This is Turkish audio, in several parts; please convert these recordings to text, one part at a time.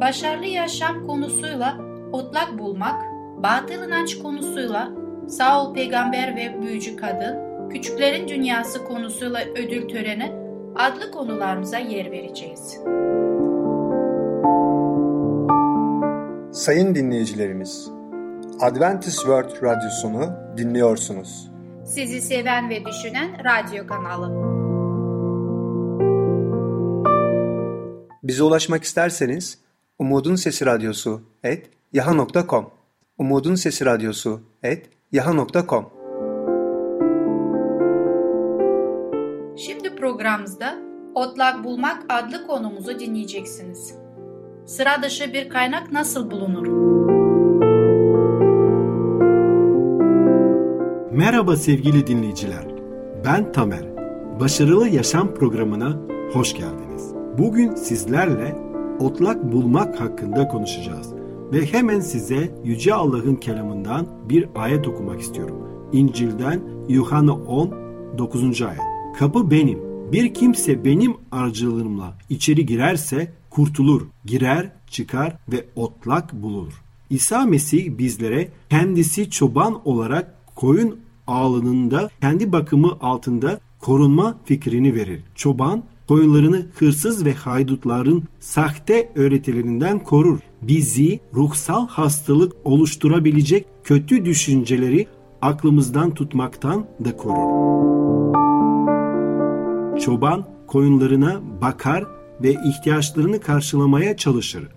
başarılı yaşam konusuyla otlak bulmak, batıl inanç konusuyla Saul peygamber ve büyücü kadın, küçüklerin dünyası konusuyla ödül töreni adlı konularımıza yer vereceğiz. Sayın dinleyicilerimiz, Adventist World Radyosunu dinliyorsunuz. Sizi seven ve düşünen radyo kanalı. Bize ulaşmak isterseniz Umutun Sesi Radyosu et yaha.com Umutun Sesi Radyosu et yaha.com Şimdi programımızda Otlak Bulmak adlı konumuzu dinleyeceksiniz. Sıra dışı bir kaynak nasıl bulunur? Merhaba sevgili dinleyiciler. Ben Tamer. Başarılı Yaşam programına hoş geldiniz. Bugün sizlerle otlak bulmak hakkında konuşacağız. Ve hemen size Yüce Allah'ın kelamından bir ayet okumak istiyorum. İncil'den Yuhanna 10, 9. ayet. Kapı benim. Bir kimse benim aracılığımla içeri girerse kurtulur, girer, çıkar ve otlak bulur. İsa Mesih bizlere kendisi çoban olarak koyun ağlınında kendi bakımı altında korunma fikrini verir. Çoban koyunlarını hırsız ve haydutların sahte öğretilerinden korur. Bizi ruhsal hastalık oluşturabilecek kötü düşünceleri aklımızdan tutmaktan da korur. Çoban koyunlarına bakar ve ihtiyaçlarını karşılamaya çalışır.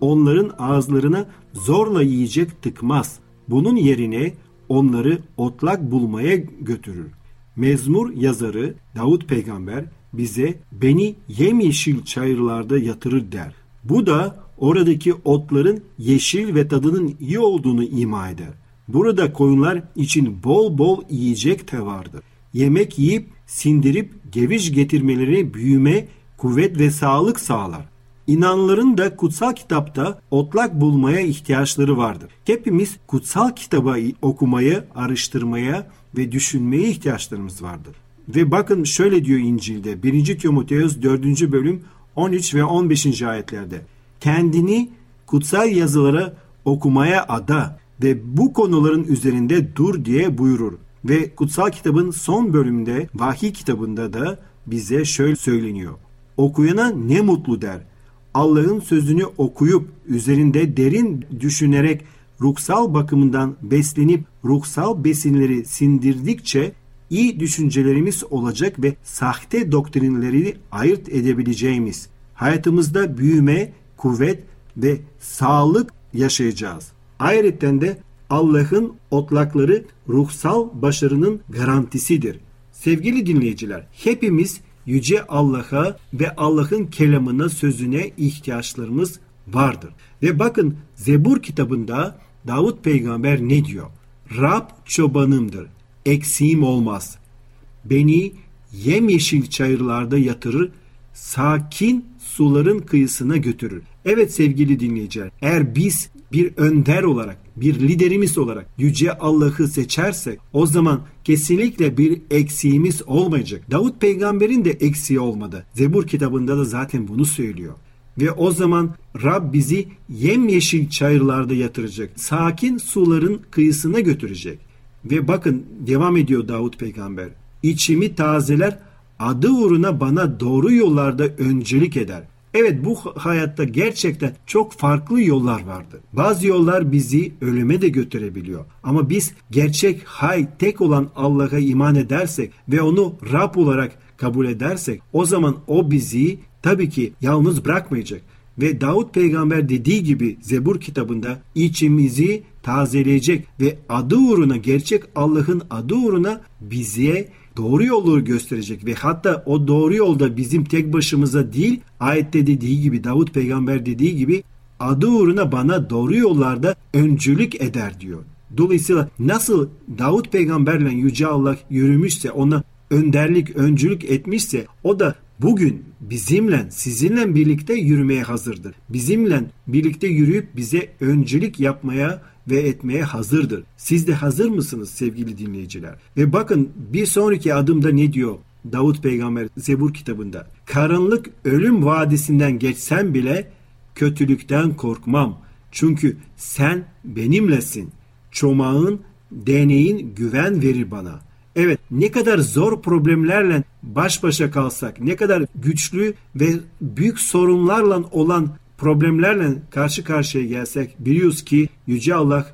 Onların ağızlarına zorla yiyecek tıkmaz. Bunun yerine onları otlak bulmaya götürür. Mezmur yazarı Davut peygamber bize beni yemyeşil çayırlarda yatırır der. Bu da oradaki otların yeşil ve tadının iyi olduğunu ima eder. Burada koyunlar için bol bol yiyecek de vardır. Yemek yiyip sindirip geviş getirmeleri büyüme, kuvvet ve sağlık sağlar. İnanların da kutsal kitapta otlak bulmaya ihtiyaçları vardır. Hepimiz kutsal kitabı okumaya, araştırmaya ve düşünmeye ihtiyaçlarımız vardır. Ve bakın şöyle diyor İncil'de 1. Timoteus 4. bölüm 13 ve 15. ayetlerde. Kendini kutsal yazılara okumaya ada ve bu konuların üzerinde dur diye buyurur. Ve kutsal kitabın son bölümünde vahiy kitabında da bize şöyle söyleniyor. Okuyana ne mutlu der. Allah'ın sözünü okuyup üzerinde derin düşünerek ruhsal bakımından beslenip ruhsal besinleri sindirdikçe iyi düşüncelerimiz olacak ve sahte doktrinleri ayırt edebileceğimiz, hayatımızda büyüme, kuvvet ve sağlık yaşayacağız. Ayrıca de Allah'ın otlakları ruhsal başarının garantisidir. Sevgili dinleyiciler, hepimiz yüce Allah'a ve Allah'ın kelamına, sözüne ihtiyaçlarımız vardır. Ve bakın Zebur kitabında Davut peygamber ne diyor? Rab çobanımdır eksiğim olmaz. Beni yemyeşil çayırlarda yatırır, sakin suların kıyısına götürür. Evet sevgili dinleyiciler, eğer biz bir önder olarak, bir liderimiz olarak Yüce Allah'ı seçersek o zaman kesinlikle bir eksiğimiz olmayacak. Davut peygamberin de eksiği olmadı. Zebur kitabında da zaten bunu söylüyor. Ve o zaman Rab bizi yemyeşil çayırlarda yatıracak. Sakin suların kıyısına götürecek. Ve bakın devam ediyor Davut peygamber. İçimi tazeler adı uğruna bana doğru yollarda öncelik eder. Evet bu hayatta gerçekten çok farklı yollar vardı. Bazı yollar bizi ölüme de götürebiliyor. Ama biz gerçek hay tek olan Allah'a iman edersek ve onu Rab olarak kabul edersek o zaman o bizi tabii ki yalnız bırakmayacak. Ve Davut peygamber dediği gibi Zebur kitabında içimizi tazeleyecek ve adı uğruna gerçek Allah'ın adı uğruna bize doğru yolu gösterecek ve hatta o doğru yolda bizim tek başımıza değil ayette dediği gibi Davut peygamber dediği gibi adı uğruna bana doğru yollarda öncülük eder diyor. Dolayısıyla nasıl Davut peygamberle Yüce Allah yürümüşse ona önderlik, öncülük etmişse o da bugün bizimle, sizinle birlikte yürümeye hazırdır. Bizimle birlikte yürüyüp bize öncülük yapmaya ve etmeye hazırdır. Siz de hazır mısınız sevgili dinleyiciler? Ve bakın bir sonraki adımda ne diyor Davut peygamber Zebur kitabında? Karanlık ölüm vadisinden geçsem bile kötülükten korkmam. Çünkü sen benimlesin. Çomağın, deneyin güven verir bana. Evet ne kadar zor problemlerle baş başa kalsak, ne kadar güçlü ve büyük sorunlarla olan problemlerle karşı karşıya gelsek biliyoruz ki Yüce Allah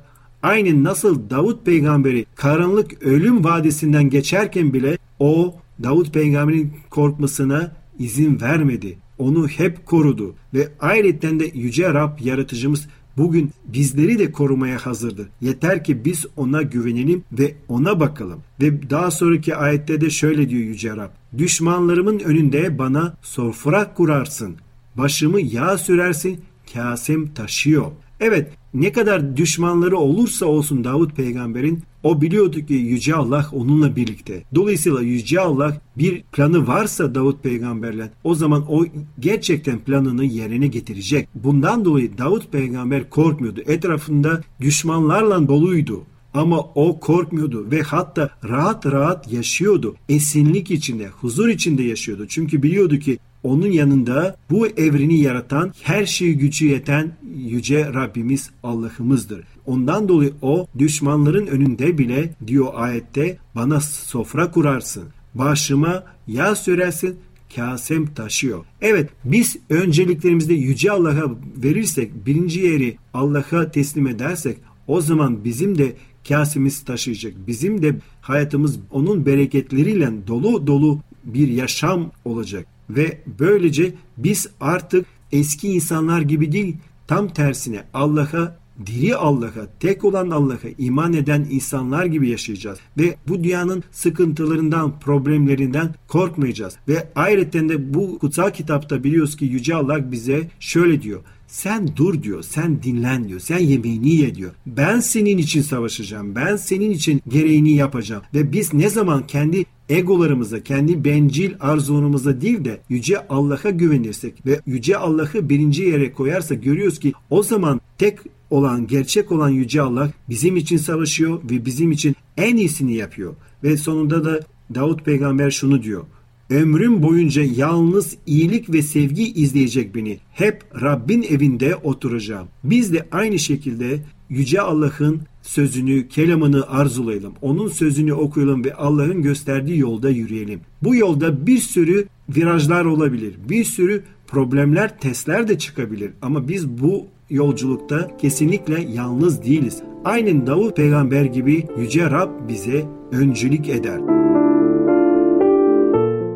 aynı nasıl Davut peygamberi karanlık ölüm vadisinden geçerken bile o Davut peygamberin korkmasına izin vermedi. Onu hep korudu ve ayrıca de Yüce Rab yaratıcımız bugün bizleri de korumaya hazırdır. Yeter ki biz ona güvenelim ve ona bakalım. Ve daha sonraki ayette de şöyle diyor Yüce Rab. Düşmanlarımın önünde bana sofra kurarsın. Başımı yağ sürersin, kasem taşıyor. Evet ne kadar düşmanları olursa olsun Davut peygamberin o biliyordu ki Yüce Allah onunla birlikte. Dolayısıyla Yüce Allah bir planı varsa Davut peygamberle o zaman o gerçekten planını yerine getirecek. Bundan dolayı Davut peygamber korkmuyordu. Etrafında düşmanlarla doluydu. Ama o korkmuyordu ve hatta rahat rahat yaşıyordu. Esinlik içinde, huzur içinde yaşıyordu. Çünkü biliyordu ki onun yanında bu evreni yaratan, her şeyi gücü yeten yüce Rabbimiz Allah'ımızdır. Ondan dolayı o düşmanların önünde bile diyor ayette bana sofra kurarsın. Başıma yağ sürersin kasem taşıyor. Evet biz önceliklerimizde Yüce Allah'a verirsek birinci yeri Allah'a teslim edersek o zaman bizim de kasemiz taşıyacak. Bizim de hayatımız onun bereketleriyle dolu dolu bir yaşam olacak. Ve böylece biz artık eski insanlar gibi değil tam tersine Allah'a diri Allah'a, tek olan Allah'a iman eden insanlar gibi yaşayacağız. Ve bu dünyanın sıkıntılarından, problemlerinden korkmayacağız. Ve ayrıca de bu kutsal kitapta biliyoruz ki Yüce Allah bize şöyle diyor. Sen dur diyor, sen dinlen diyor, sen yemeğini ye diyor. Ben senin için savaşacağım, ben senin için gereğini yapacağım. Ve biz ne zaman kendi egolarımıza, kendi bencil arzularımıza değil de Yüce Allah'a güvenirsek ve Yüce Allah'ı birinci yere koyarsak görüyoruz ki o zaman tek olan, gerçek olan Yüce Allah bizim için savaşıyor ve bizim için en iyisini yapıyor. Ve sonunda da Davut peygamber şunu diyor. Ömrüm boyunca yalnız iyilik ve sevgi izleyecek beni. Hep Rabbin evinde oturacağım. Biz de aynı şekilde Yüce Allah'ın sözünü, kelamını arzulayalım. Onun sözünü okuyalım ve Allah'ın gösterdiği yolda yürüyelim. Bu yolda bir sürü virajlar olabilir. Bir sürü problemler, testler de çıkabilir. Ama biz bu yolculukta kesinlikle yalnız değiliz. Aynen Davut peygamber gibi Yüce Rab bize öncülük eder.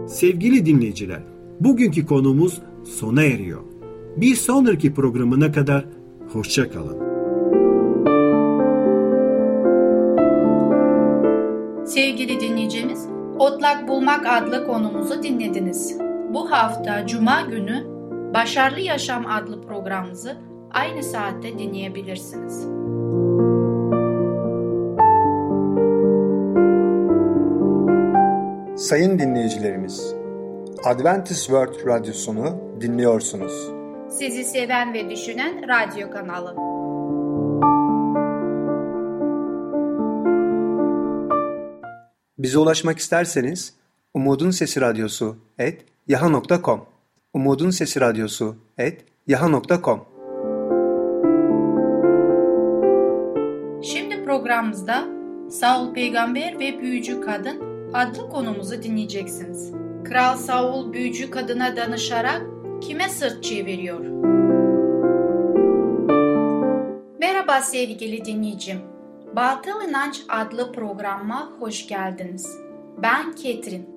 Sevgili dinleyiciler, bugünkü konumuz sona eriyor. Bir sonraki programına kadar hoşça kalın. Sevgili dinleyicimiz, Otlak Bulmak adlı konumuzu dinlediniz. Bu hafta Cuma günü Başarılı Yaşam adlı programımızı aynı saatte dinleyebilirsiniz. Sayın dinleyicilerimiz, Adventist World Radyosunu dinliyorsunuz. Sizi seven ve düşünen radyo kanalı. Bize ulaşmak isterseniz Umutun Sesi Radyosu et yaha.com Umutun Sesi Radyosu et yaha.com Şimdi programımızda Saul Peygamber ve Büyücü Kadın adlı konumuzu dinleyeceksiniz. Kral Saul büyücü kadına danışarak kime sırt çeviriyor? Merhaba sevgili dinleyicim. Batıl İnanç adlı programa hoş geldiniz. Ben Ketrin.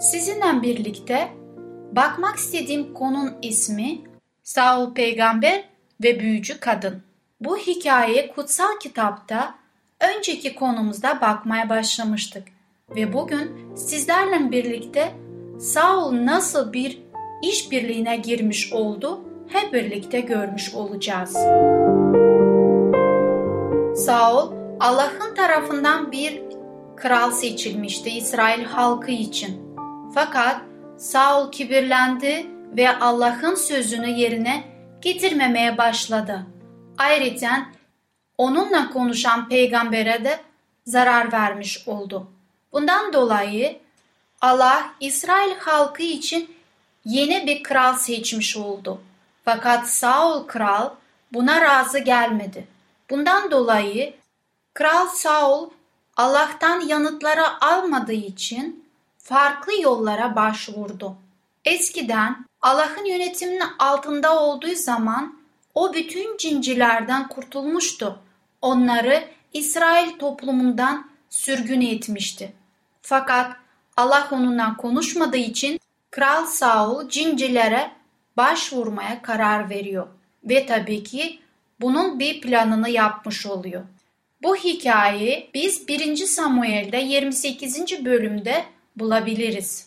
Sizinle birlikte bakmak istediğim konun ismi Saul Peygamber ve Büyücü Kadın. Bu hikaye kutsal kitapta önceki konumuzda bakmaya başlamıştık ve bugün sizlerle birlikte Saul nasıl bir işbirliğine girmiş oldu hep birlikte görmüş olacağız. Saul, Allah'ın tarafından bir kral seçilmişti İsrail halkı için. Fakat Saul kibirlendi ve Allah'ın sözünü yerine getirmemeye başladı. Ayrıca onunla konuşan peygambere de zarar vermiş oldu. Bundan dolayı Allah İsrail halkı için yeni bir kral seçmiş oldu. Fakat Saul kral buna razı gelmedi. Bundan dolayı Kral Saul Allah'tan yanıtları almadığı için farklı yollara başvurdu. Eskiden Allah'ın yönetiminin altında olduğu zaman o bütün cincilerden kurtulmuştu. Onları İsrail toplumundan sürgün etmişti. Fakat Allah onunla konuşmadığı için Kral Saul cincilere başvurmaya karar veriyor. Ve tabii ki bunun bir planını yapmış oluyor. Bu hikayeyi biz 1. Samuel'de 28. bölümde bulabiliriz.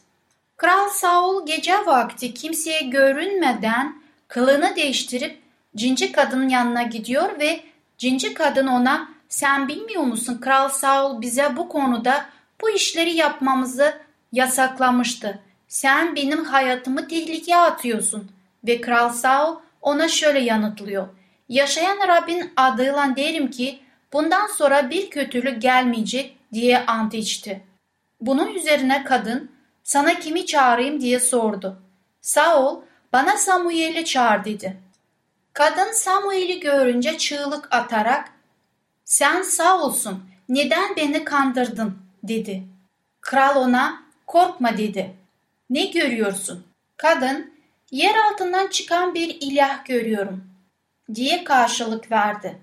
Kral Saul gece vakti kimseye görünmeden kılını değiştirip cinci kadının yanına gidiyor ve cinci kadın ona sen bilmiyor musun Kral Saul bize bu konuda bu işleri yapmamızı yasaklamıştı. Sen benim hayatımı tehlikeye atıyorsun. Ve Kral Saul ona şöyle yanıtlıyor. Yaşayan Rabbin adıyla derim ki bundan sonra bir kötülük gelmeyecek diye ant içti. Bunun üzerine kadın sana kimi çağırayım diye sordu. Saul bana Samuel'i çağır dedi. Kadın Samuel'i görünce çığlık atarak sen Saul'sun neden beni kandırdın dedi. Kral ona korkma dedi. Ne görüyorsun? Kadın yer altından çıkan bir ilah görüyorum diye karşılık verdi.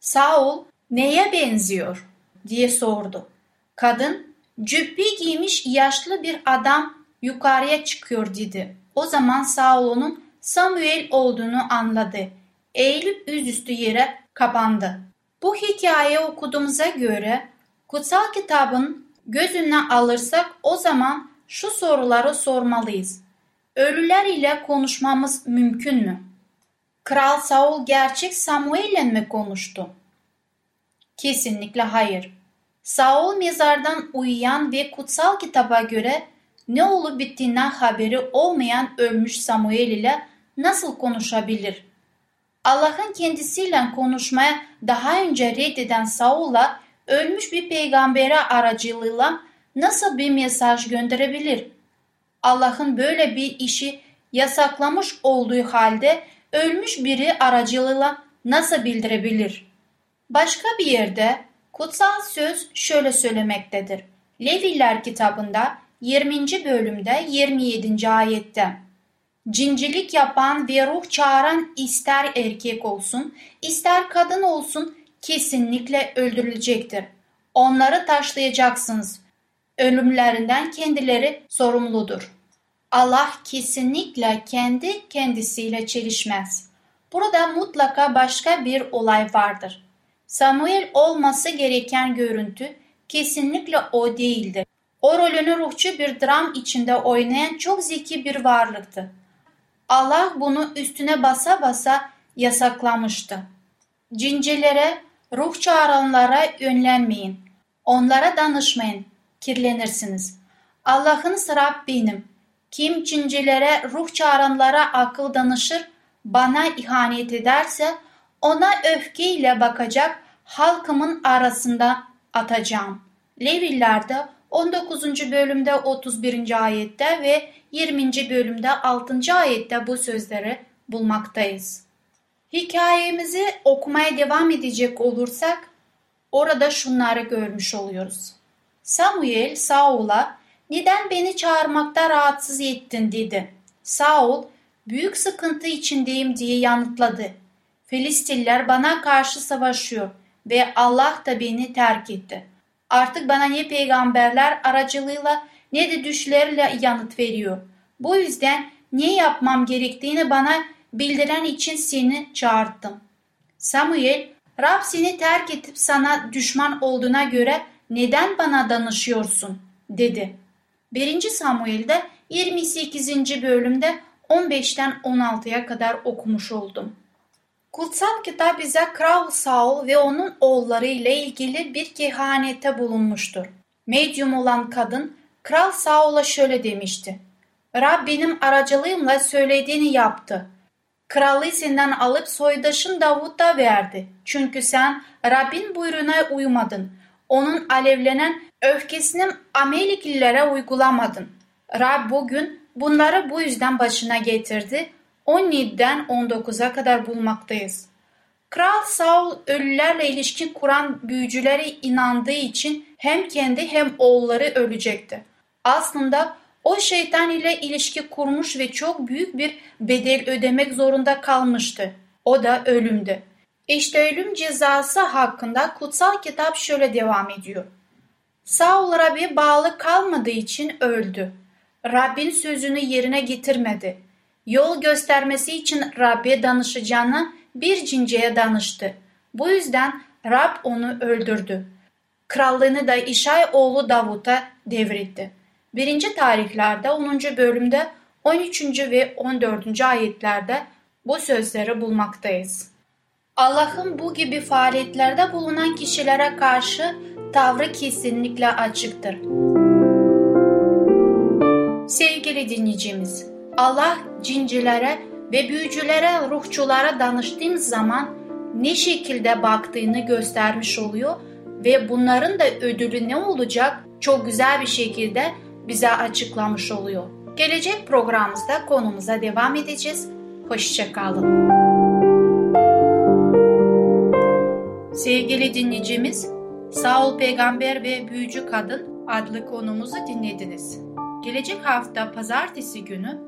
Saul neye benziyor diye sordu. Kadın cübbe giymiş yaşlı bir adam yukarıya çıkıyor dedi. O zaman Saul onun Samuel olduğunu anladı. Eğilip yüzüstü yere kapandı. Bu hikaye okuduğumuza göre kutsal kitabın gözüne alırsak o zaman şu soruları sormalıyız. Ölüler ile konuşmamız mümkün mü? Kral Saul gerçek Samuel'le mi konuştu? Kesinlikle hayır. Saul mezardan uyuyan ve kutsal kitaba göre ne olup bittiğinden haberi olmayan ölmüş Samuel ile nasıl konuşabilir? Allah'ın kendisiyle konuşmaya daha önce reddeden Saul'a ölmüş bir peygambere aracılığıyla nasıl bir mesaj gönderebilir? Allah'ın böyle bir işi yasaklamış olduğu halde ölmüş biri aracılığıyla nasıl bildirebilir? Başka bir yerde kutsal söz şöyle söylemektedir. Leviler kitabında 20. bölümde 27. ayette Cincilik yapan ve ruh çağıran ister erkek olsun, ister kadın olsun kesinlikle öldürülecektir. Onları taşlayacaksınız. Ölümlerinden kendileri sorumludur. Allah kesinlikle kendi kendisiyle çelişmez. Burada mutlaka başka bir olay vardır. Samuel olması gereken görüntü kesinlikle o değildir. O rolünü ruhçu bir dram içinde oynayan çok zeki bir varlıktı. Allah bunu üstüne basa basa yasaklamıştı. Cincilere, ruh çağıranlara yönlenmeyin. Onlara danışmayın, kirlenirsiniz. Allah'ın Rab benim. Kim cincilere, ruh çağıranlara akıl danışır, bana ihanet ederse ona öfkeyle bakacak halkımın arasında atacağım. Leviller'de 19. bölümde 31. ayette ve 20. bölümde 6. ayette bu sözleri bulmaktayız. Hikayemizi okumaya devam edecek olursak orada şunları görmüş oluyoruz. Samuel Saul'a neden beni çağırmakta rahatsız ettin dedi. Saul büyük sıkıntı içindeyim diye yanıtladı. Filistiller bana karşı savaşıyor ve Allah da beni terk etti. Artık bana ne peygamberler aracılığıyla ne de düşlerle yanıt veriyor. Bu yüzden ne yapmam gerektiğini bana bildiren için seni çağırttım. Samuel, Rab seni terk edip sana düşman olduğuna göre neden bana danışıyorsun? dedi. 1. Samuel'de 28. bölümde 15'ten 16'ya kadar okumuş oldum. Kutsal kitap bize Kral Saul ve onun oğulları ile ilgili bir kehanette bulunmuştur. Medyum olan kadın Kral Saul'a şöyle demişti. Rab benim aracılığımla söylediğini yaptı. Kralı senden alıp soydaşın Davut'a verdi. Çünkü sen Rabbin buyruğuna uymadın. Onun alevlenen öfkesini Ameliklilere uygulamadın. Rab bugün bunları bu yüzden başına getirdi 17'den 19'a kadar bulmaktayız. Kral Saul ölülerle ilişki kuran büyücülere inandığı için hem kendi hem oğulları ölecekti. Aslında o şeytan ile ilişki kurmuş ve çok büyük bir bedel ödemek zorunda kalmıştı. O da ölümdü. İşte ölüm cezası hakkında kutsal kitap şöyle devam ediyor. Saul Rab'be bağlı kalmadığı için öldü. Rabbin sözünü yerine getirmedi yol göstermesi için Rab'be danışacağını bir cinceye danıştı. Bu yüzden Rab onu öldürdü. Krallığını da İşay oğlu Davut'a devretti. Birinci tarihlerde 10. bölümde 13. ve 14. ayetlerde bu sözleri bulmaktayız. Allah'ın bu gibi faaliyetlerde bulunan kişilere karşı tavrı kesinlikle açıktır. Sevgili dinleyicimiz, Allah cincilere ve büyücülere, ruhçulara danıştığın zaman ne şekilde baktığını göstermiş oluyor ve bunların da ödülü ne olacak çok güzel bir şekilde bize açıklamış oluyor. Gelecek programımızda konumuza devam edeceğiz. Hoşçakalın. Sevgili dinleyicimiz, Saul Peygamber ve Büyücü Kadın adlı konumuzu dinlediniz. Gelecek hafta pazartesi günü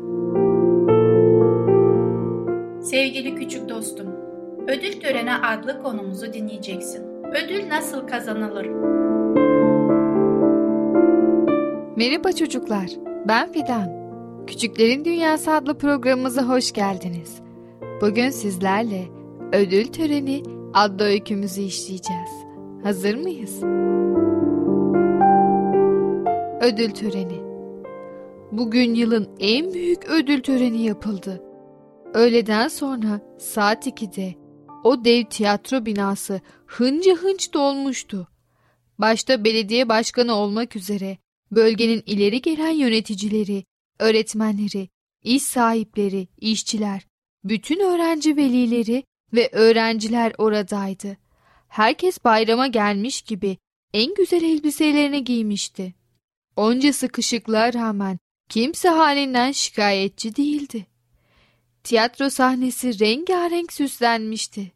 Sevgili küçük dostum, ödül töreni adlı konumuzu dinleyeceksin. Ödül nasıl kazanılır? Merhaba çocuklar, ben Fidan. Küçüklerin Dünyası adlı programımıza hoş geldiniz. Bugün sizlerle ödül töreni adlı öykümüzü işleyeceğiz. Hazır mıyız? Ödül töreni Bugün yılın en büyük ödül töreni yapıldı. Öğleden sonra saat 2'de o dev tiyatro binası hınca hınç dolmuştu. Başta belediye başkanı olmak üzere bölgenin ileri gelen yöneticileri, öğretmenleri, iş sahipleri, işçiler, bütün öğrenci velileri ve öğrenciler oradaydı. Herkes bayrama gelmiş gibi en güzel elbiselerini giymişti. Onca sıkışıklığa rağmen kimse halinden şikayetçi değildi. Tiyatro sahnesi rengarenk süslenmişti.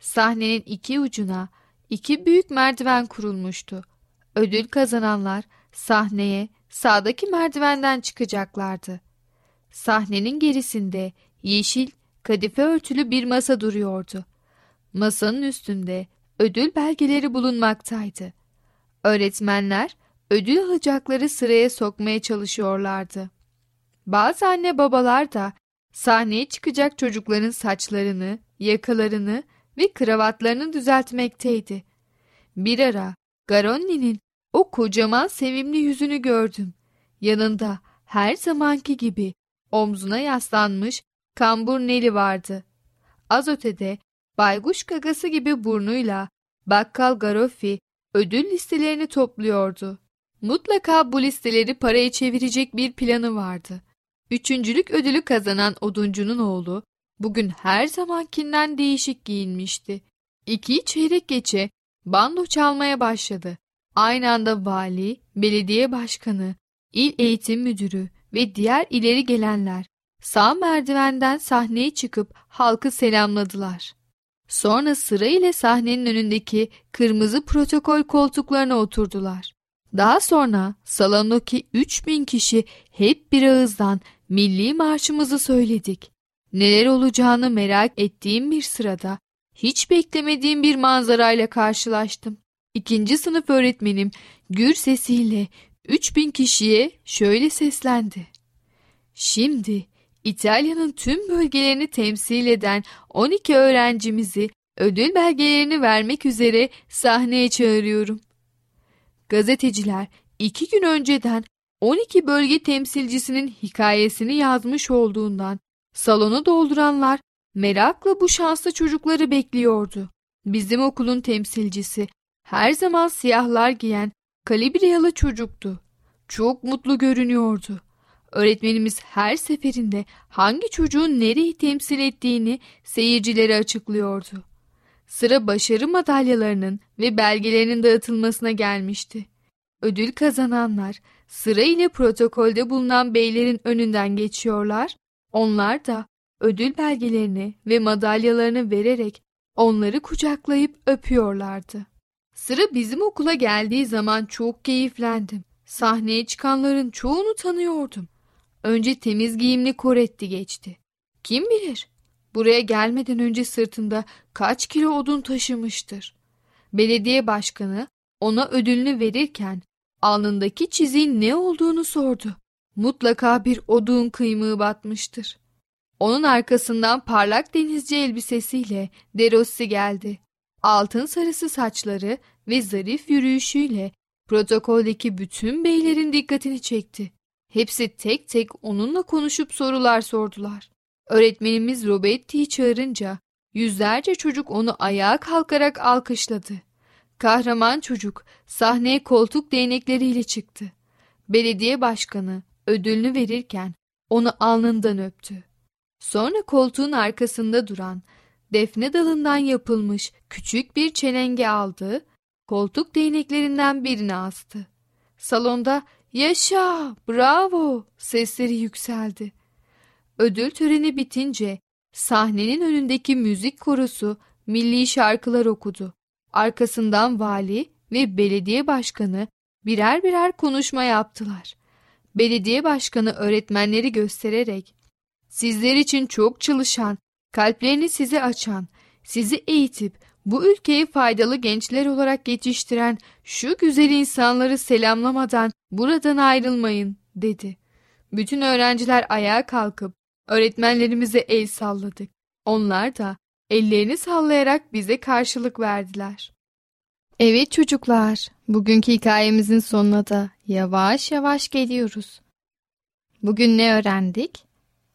Sahnenin iki ucuna iki büyük merdiven kurulmuştu. Ödül kazananlar sahneye sağdaki merdivenden çıkacaklardı. Sahnenin gerisinde yeşil kadife örtülü bir masa duruyordu. Masanın üstünde ödül belgeleri bulunmaktaydı. Öğretmenler ödül alacakları sıraya sokmaya çalışıyorlardı. Bazı anne babalar da sahneye çıkacak çocukların saçlarını, yakalarını ve kravatlarını düzeltmekteydi. Bir ara Garoni'nin o kocaman sevimli yüzünü gördüm. Yanında her zamanki gibi omzuna yaslanmış kambur Neli vardı. Az ötede bayguş gagası gibi burnuyla bakkal Garofi ödül listelerini topluyordu. Mutlaka bu listeleri paraya çevirecek bir planı vardı. Üçüncülük ödülü kazanan oduncunun oğlu bugün her zamankinden değişik giyinmişti. İki çeyrek geçe bando çalmaya başladı. Aynı anda vali, belediye başkanı, il eğitim müdürü ve diğer ileri gelenler sağ merdivenden sahneye çıkıp halkı selamladılar. Sonra sıra ile sahnenin önündeki kırmızı protokol koltuklarına oturdular. Daha sonra salondaki 3000 kişi hep bir ağızdan milli marşımızı söyledik. neler olacağını merak ettiğim bir sırada hiç beklemediğim bir manzarayla karşılaştım. İkinci sınıf öğretmenim gür sesiyle 3000 kişiye şöyle seslendi. Şimdi İtalya'nın tüm bölgelerini temsil eden 12 öğrencimizi ödül belgelerini vermek üzere sahneye çağırıyorum. Gazeteciler iki gün önceden 12 bölge temsilcisinin hikayesini yazmış olduğundan salonu dolduranlar merakla bu şanslı çocukları bekliyordu. Bizim okulun temsilcisi her zaman siyahlar giyen kalibriyalı çocuktu. Çok mutlu görünüyordu. Öğretmenimiz her seferinde hangi çocuğun nereyi temsil ettiğini seyircilere açıklıyordu. Sıra başarı madalyalarının ve belgelerinin dağıtılmasına gelmişti. Ödül kazananlar sıra ile protokolde bulunan beylerin önünden geçiyorlar. Onlar da ödül belgelerini ve madalyalarını vererek onları kucaklayıp öpüyorlardı. Sıra bizim okula geldiği zaman çok keyiflendim. Sahneye çıkanların çoğunu tanıyordum. Önce temiz giyimli Koretti geçti. Kim bilir buraya gelmeden önce sırtında kaç kilo odun taşımıştır. Belediye başkanı ona ödülünü verirken alnındaki çiziğin ne olduğunu sordu. Mutlaka bir odun kıymığı batmıştır. Onun arkasından parlak denizci elbisesiyle Derossi geldi. Altın sarısı saçları ve zarif yürüyüşüyle protokoldeki bütün beylerin dikkatini çekti. Hepsi tek tek onunla konuşup sorular sordular. Öğretmenimiz Robetti'yi çağırınca yüzlerce çocuk onu ayağa kalkarak alkışladı. Kahraman çocuk sahneye koltuk değnekleriyle çıktı. Belediye başkanı ödülünü verirken onu alnından öptü. Sonra koltuğun arkasında duran defne dalından yapılmış küçük bir çelenge aldı, koltuk değneklerinden birini astı. Salonda yaşa, bravo sesleri yükseldi. Ödül töreni bitince sahnenin önündeki müzik korosu milli şarkılar okudu. Arkasından vali ve belediye başkanı birer birer konuşma yaptılar. Belediye başkanı öğretmenleri göstererek sizler için çok çalışan, kalplerini size açan, sizi eğitip bu ülkeyi faydalı gençler olarak yetiştiren şu güzel insanları selamlamadan buradan ayrılmayın dedi. Bütün öğrenciler ayağa kalkıp öğretmenlerimize el salladık. Onlar da ellerini sallayarak bize karşılık verdiler. Evet çocuklar, bugünkü hikayemizin sonuna da yavaş yavaş geliyoruz. Bugün ne öğrendik?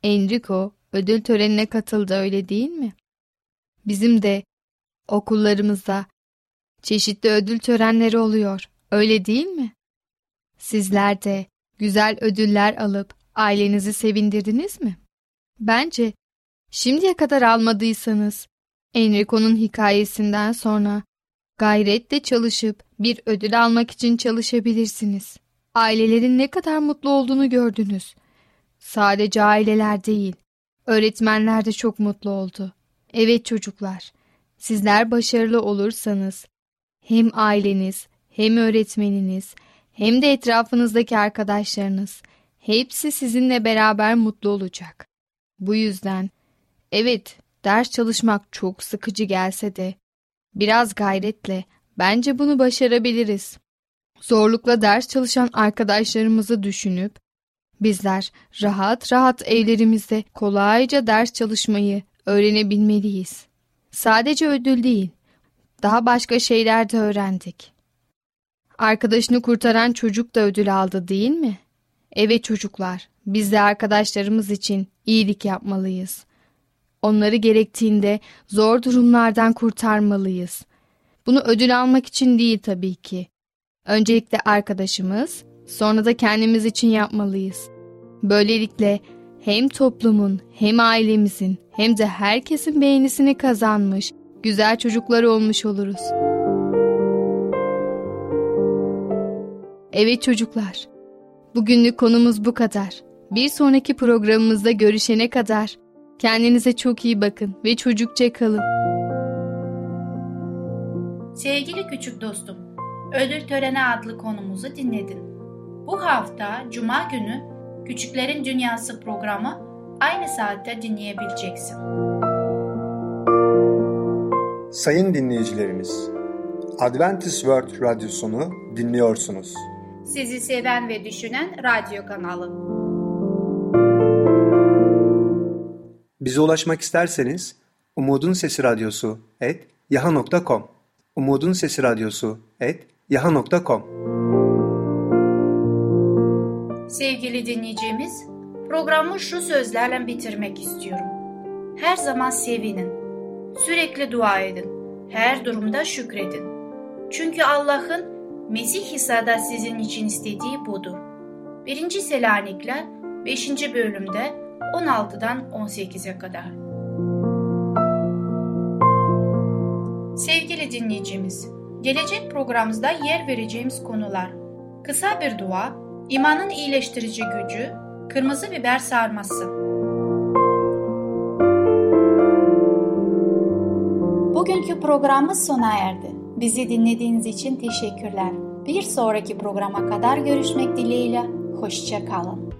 Enrico ödül törenine katıldı öyle değil mi? Bizim de okullarımızda çeşitli ödül törenleri oluyor öyle değil mi? Sizler de güzel ödüller alıp ailenizi sevindirdiniz mi? Bence şimdiye kadar almadıysanız Enrico'nun hikayesinden sonra gayretle çalışıp bir ödül almak için çalışabilirsiniz. Ailelerin ne kadar mutlu olduğunu gördünüz. Sadece aileler değil, öğretmenler de çok mutlu oldu. Evet çocuklar, sizler başarılı olursanız hem aileniz, hem öğretmeniniz, hem de etrafınızdaki arkadaşlarınız hepsi sizinle beraber mutlu olacak. Bu yüzden evet ders çalışmak çok sıkıcı gelse de biraz gayretle bence bunu başarabiliriz. Zorlukla ders çalışan arkadaşlarımızı düşünüp bizler rahat rahat evlerimizde kolayca ders çalışmayı öğrenebilmeliyiz. Sadece ödül değil, daha başka şeyler de öğrendik. Arkadaşını kurtaran çocuk da ödül aldı değil mi? Evet çocuklar, biz de arkadaşlarımız için iyilik yapmalıyız. Onları gerektiğinde zor durumlardan kurtarmalıyız. Bunu ödül almak için değil tabii ki. Öncelikle arkadaşımız, sonra da kendimiz için yapmalıyız. Böylelikle hem toplumun, hem ailemizin, hem de herkesin beğenisini kazanmış, güzel çocuklar olmuş oluruz. Evet çocuklar, bugünlük konumuz bu kadar. Bir sonraki programımızda görüşene kadar kendinize çok iyi bakın ve çocukça kalın. Sevgili küçük dostum, Ödül Töreni adlı konumuzu dinledin. Bu hafta Cuma günü Küçüklerin Dünyası programı aynı saatte dinleyebileceksin. Sayın dinleyicilerimiz, Adventist World Radyosunu dinliyorsunuz. Sizi seven ve düşünen radyo kanalı. Bize ulaşmak isterseniz Umutun Sesi Radyosu et yaha.com Umutun Sesi Radyosu et yaha.com Sevgili dinleyicimiz, programı şu sözlerle bitirmek istiyorum. Her zaman sevinin, sürekli dua edin, her durumda şükredin. Çünkü Allah'ın Mesih İsa'da sizin için istediği budur. 1. Selanikler 5. bölümde 16'dan 18'e kadar. Sevgili dinleyicimiz, gelecek programımızda yer vereceğimiz konular Kısa bir dua, imanın iyileştirici gücü, kırmızı biber sarması. Bugünkü programımız sona erdi. Bizi dinlediğiniz için teşekkürler. Bir sonraki programa kadar görüşmek dileğiyle. Hoşçakalın.